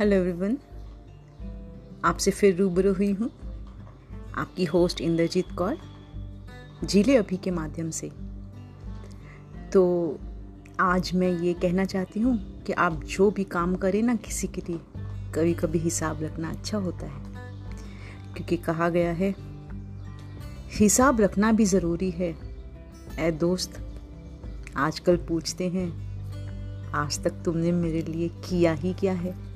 Hello everyone आपसे फिर रूबरू हुई हूँ। आपकी होस्ट इंद्रजीत कौर ज़िले अभी के माध्यम से। तो आज मैं ये कहना चाहती हूँ कि आप जो भी काम करें ना किसी के लिए कभी कभी हिसाब रखना अच्छा होता है। क्योंकि कहा गया है, हिसाब रखना भी ज़रूरी है। ए दोस्त, आजकल पूछते हैं, आज तक तुमने मेरे लिए किया ही क्या है?